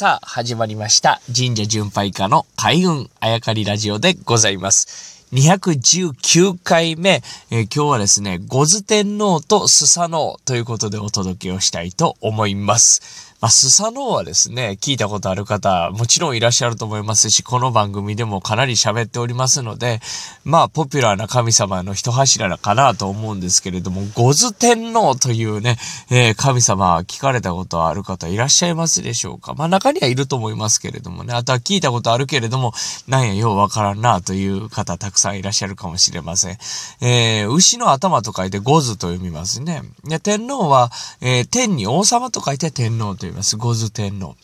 さあ、始まりました。神社巡拝家の開運あやかりラジオでございます。219回目、えー今日はですね、五頭天皇とスサノオということでお届けをしたいと思います。まあ、スサノオはですね、聞いたことある方、もちろんいらっしゃると思いますし、この番組でもかなり喋っておりますので、まあ、ポピュラーな神様の一柱かなと思うんですけれども、五頭天皇というね、えー神様聞かれたことある方いらっしゃいますでしょうか？まあ、中にはいると思いますけれどもね、あとは聞いたことあるけれども、なんや、ようわからんなという方たくさんいらっしゃるかもしれません。えー牛の頭と書いて五頭と読みますね。で天皇は、えー天に王様と書いて天皇と言います。五頭天皇。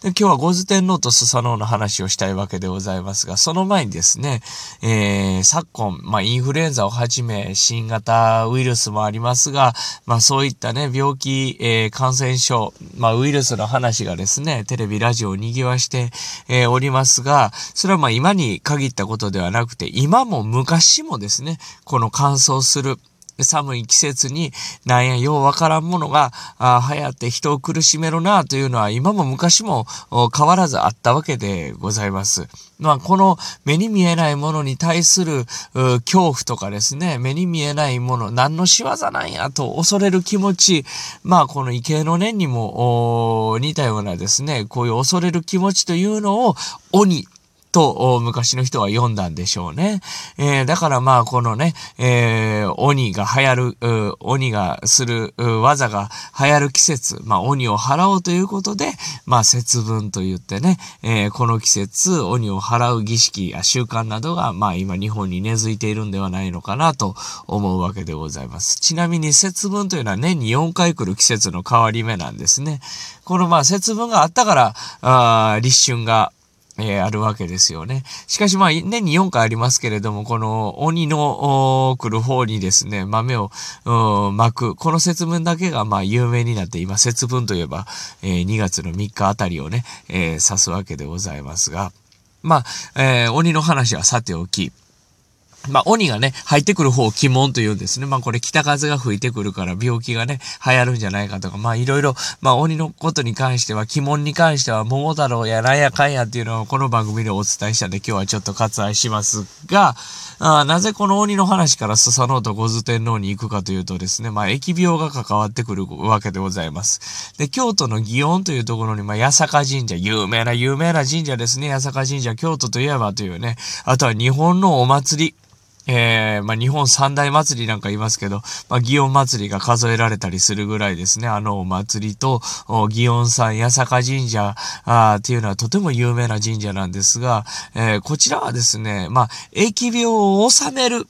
で今日は五頭天皇とスサノオの話をしたいわけでございますが、その前にですね、えー昨今、まあ、インフルエンザをはじめ、新型ウイルスもありますが、まあ、そういったね、病気、えー感染症、まあ、ウイルスの話がですね、テレビ、ラジオを賑わして、えーおりますが、それはまあ、今に限ったことではなくて、今も昔もですね、この乾燥する、寒い季節になんやようわからんものがあ流行って人を苦しめるなというのは今も昔も変わらずあったわけでございます。まあ、この目に見えないものに対する恐怖とかですね、目に見えないもの、何の仕業なんやと恐れる気持ち、まあ、この畏敬の念にも似たようなですね、こういう恐れる気持ちというのを鬼と昔の人は読んだんでしょうね。えーだからまあこのね、えー鬼が流行る、鬼がする技が流行る季節、まあ鬼を払おうということで、まあ節分と言ってね、えーこの季節鬼を払う儀式や習慣などがまあ今日本に根付いているんではないのかなと思うわけでございます。ちなみに節分というのは年に4回来る季節の変わり目なんですね。このまあ節分があったから、あ立春がえーあるわけですよね。しかしまあ、年に4回ありますけれども、この鬼の来る方にですね、豆を巻く、この節分だけがまあ有名になって、今節分といえば、えー2月の3日あたりをね、えー指すわけでございますが、まあ、えー鬼の話はさておき、まあ、鬼がね、入ってくる方を鬼門というんですね。まあ、これ北風が吹いてくるから病気がね、流行るんじゃないかとか、まあ、いろいろ、まあ、鬼のことに関しては、鬼門に関しては、桃太郎やなんやかんやっていうのをこの番組でお伝えしたんで、今日はちょっと割愛しますが、あなぜこの鬼の話からスサノオと五頭天皇に行くかというとですね、まあ、疫病が関わってくるわけでございます。で、京都の祇園というところに、まあ、八坂神社、有名な有名な神社ですね、八坂神社、京都といえばというね、あとは日本のお祭り、えー、まあ、日本三大祭りなんか言いますけど、まあ、祇園祭りが数えられたりするぐらいですね、あのお祭りと、祇園さん八坂神社あっていうのはとても有名な神社なんですが、えーこちらはですね、まあ、疫病を治める、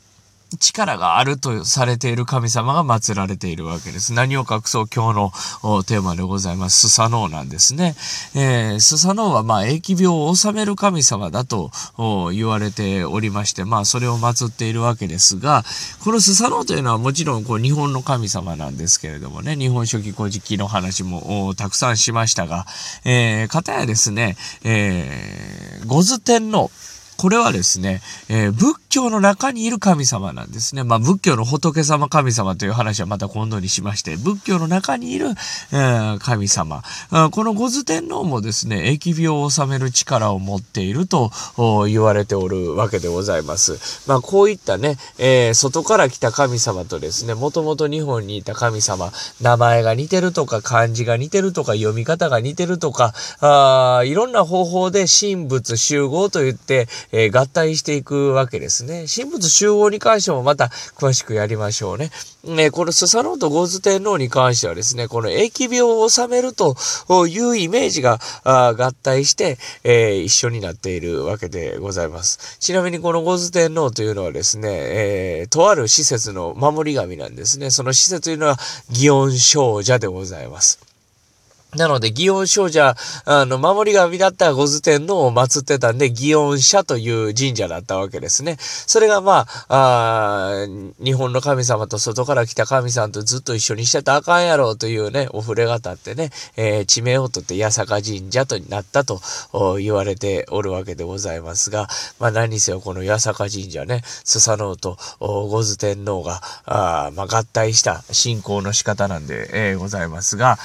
力があるとされている神様が祀られているわけです。何を隠そう今日のテーマでございます。スサノオなんですね。えースサノオはまあ疫病を治める神様だと言われておりまして、まあそれを祀っているわけですが、このスサノオというのはもちろんこう日本の神様なんですけれどもね、日本書紀古事記の話もたくさんしましたが、えー、かたやですね、えー、五頭天皇、これはですね、えー仏教の中にいる神様なんですね。まあ仏教の仏様神様という話はまた今度にしまして、仏教の中にいる、えー神様。この五頭天皇もですね、疫病を治める力を持っていると言われておるわけでございます。まあこういったね、えー外から来た神様とですね、もともと日本にいた神様、名前が似てるとか、漢字が似てるとか、読み方が似てるとか、あいろんな方法で神仏集合といって、えー合体していくわけですですね。神仏集合に関してもまた詳しくやりましょうね。ねこのスサノオとゴーズ天皇に関してはですね、この疫病を治めるというイメージがあ合体して、えー一緒になっているわけでございます。ちなみにこのゴーズ天皇というのはですね、えーとある施設の守り神なんですね。その施設というのは祇園少女でございます。なので、祇園少女、あの、守り神だった五頭天皇を祀ってたんで、祇園社という神社だったわけですね。それがまあ、あ日本の神様と外から来た神さんとずっと一緒にしてたらあかんやろうというね、お触れが立ってね、えー地名を取って八坂神社となったと言われておるわけでございますが、まあ何せよこの八坂神社ね、スサノオと五頭天皇が、あまあ合体した信仰の仕方なんで、えーございますが、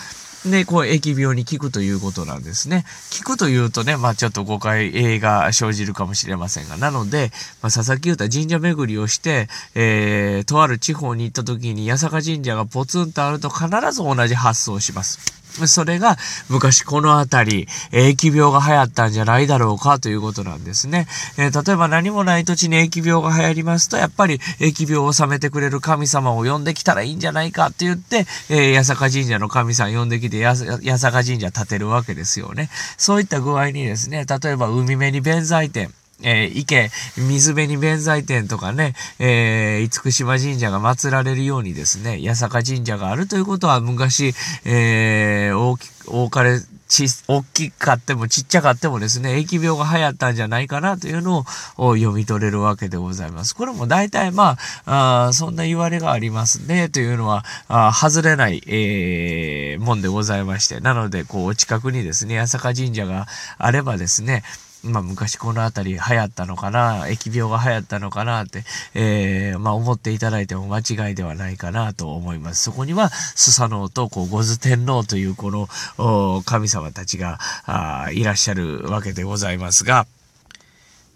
で、こう、疫病に効くということなんですね。効くというとね、まあちょっと誤解が生じるかもしれませんが、なので、まあ佐々木優太神社巡りをして、えー、とある地方に行った時に八坂神社がポツンとあると必ず同じ発想をします。それが昔この辺り、疫病が流行ったんじゃないだろうかということなんですね。えー、例えば何もない土地に疫病が流行りますと、やっぱり疫病を治めてくれる神様を呼んできたらいいんじゃないかって言って、えー、八坂神社の神さん呼んできて、八坂神社建てるわけですよね。そういった具合にですね、例えば海辺に弁財天、えー、池、水辺に弁財天とかね、えー、厳島神社が祀られるようにですね、八坂神社があるということは昔、えー、大き、多かれ、ち、大きかってもちっちゃかってもですね、疫病が流行ったんじゃないかなというのを読み取れるわけでございます。これも大体まあ、あそんな言われがありますね、というのは、あ外れない、えー、もんでございまして。なので、こう、近くにですね、八坂神社があればですね、まあ昔この辺り流行ったのかな、疫病が流行ったのかなって、えー、まあ思っていただいても間違いではないかなと思います。そこには、スサノオと、こう、ゴズ天皇というこの、神様たちがあいらっしゃるわけでございますが、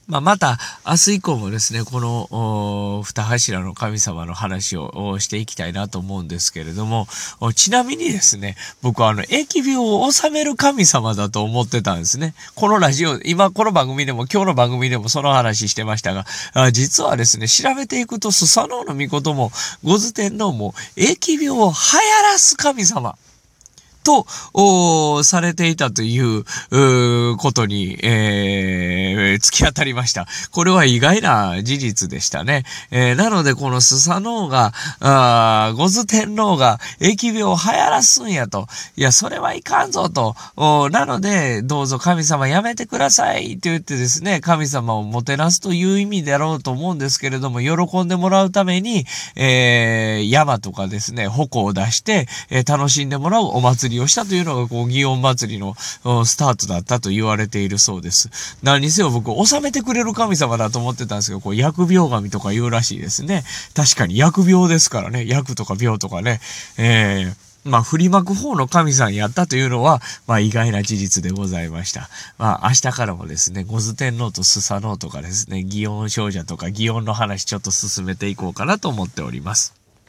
まあ、また、明日以降もですね、この、二柱の神様の話をしていきたいなと思うんですけれども、ちなみにですね、僕はあの、疫病を治める神様だと思ってたんですね。このラジオ、今この番組でも、今日の番組でもその話してましたが、実はですね、調べていくと、スサノオノミコトも、ゴズ天皇も、疫病を流行らす神様。と、されていたという、うことに、えー、突き当たりました。これは意外な事実でしたね。えー、なので、このスサノオが、あゴズ天皇が疫病を流行らすんやと。いや、それはいかんぞと。なので、どうぞ神様やめてくださいって言ってですね、神様をもてなすという意味だろうと思うんですけれども、喜んでもらうために、えー、山とかですね、矛を出して、えー、楽しんでもらうお祭りをしたというのが、こう、祇園祭りのスタートだったと言われているそうです。何にせよ僕、収めてくれる神様だと思ってたんですけど、こう、疫病神とか言うらしいですね。確かに疫病ですからね。疫とか病とかね。えーまあ、振りまく方の神さんやったというのは、まあ、意外な事実でございました。まあ、明日からもですね、ゴズ天皇とスサノオとかですね、祇園少女とか祇園の話ちょっと進めていこうかなと思っております。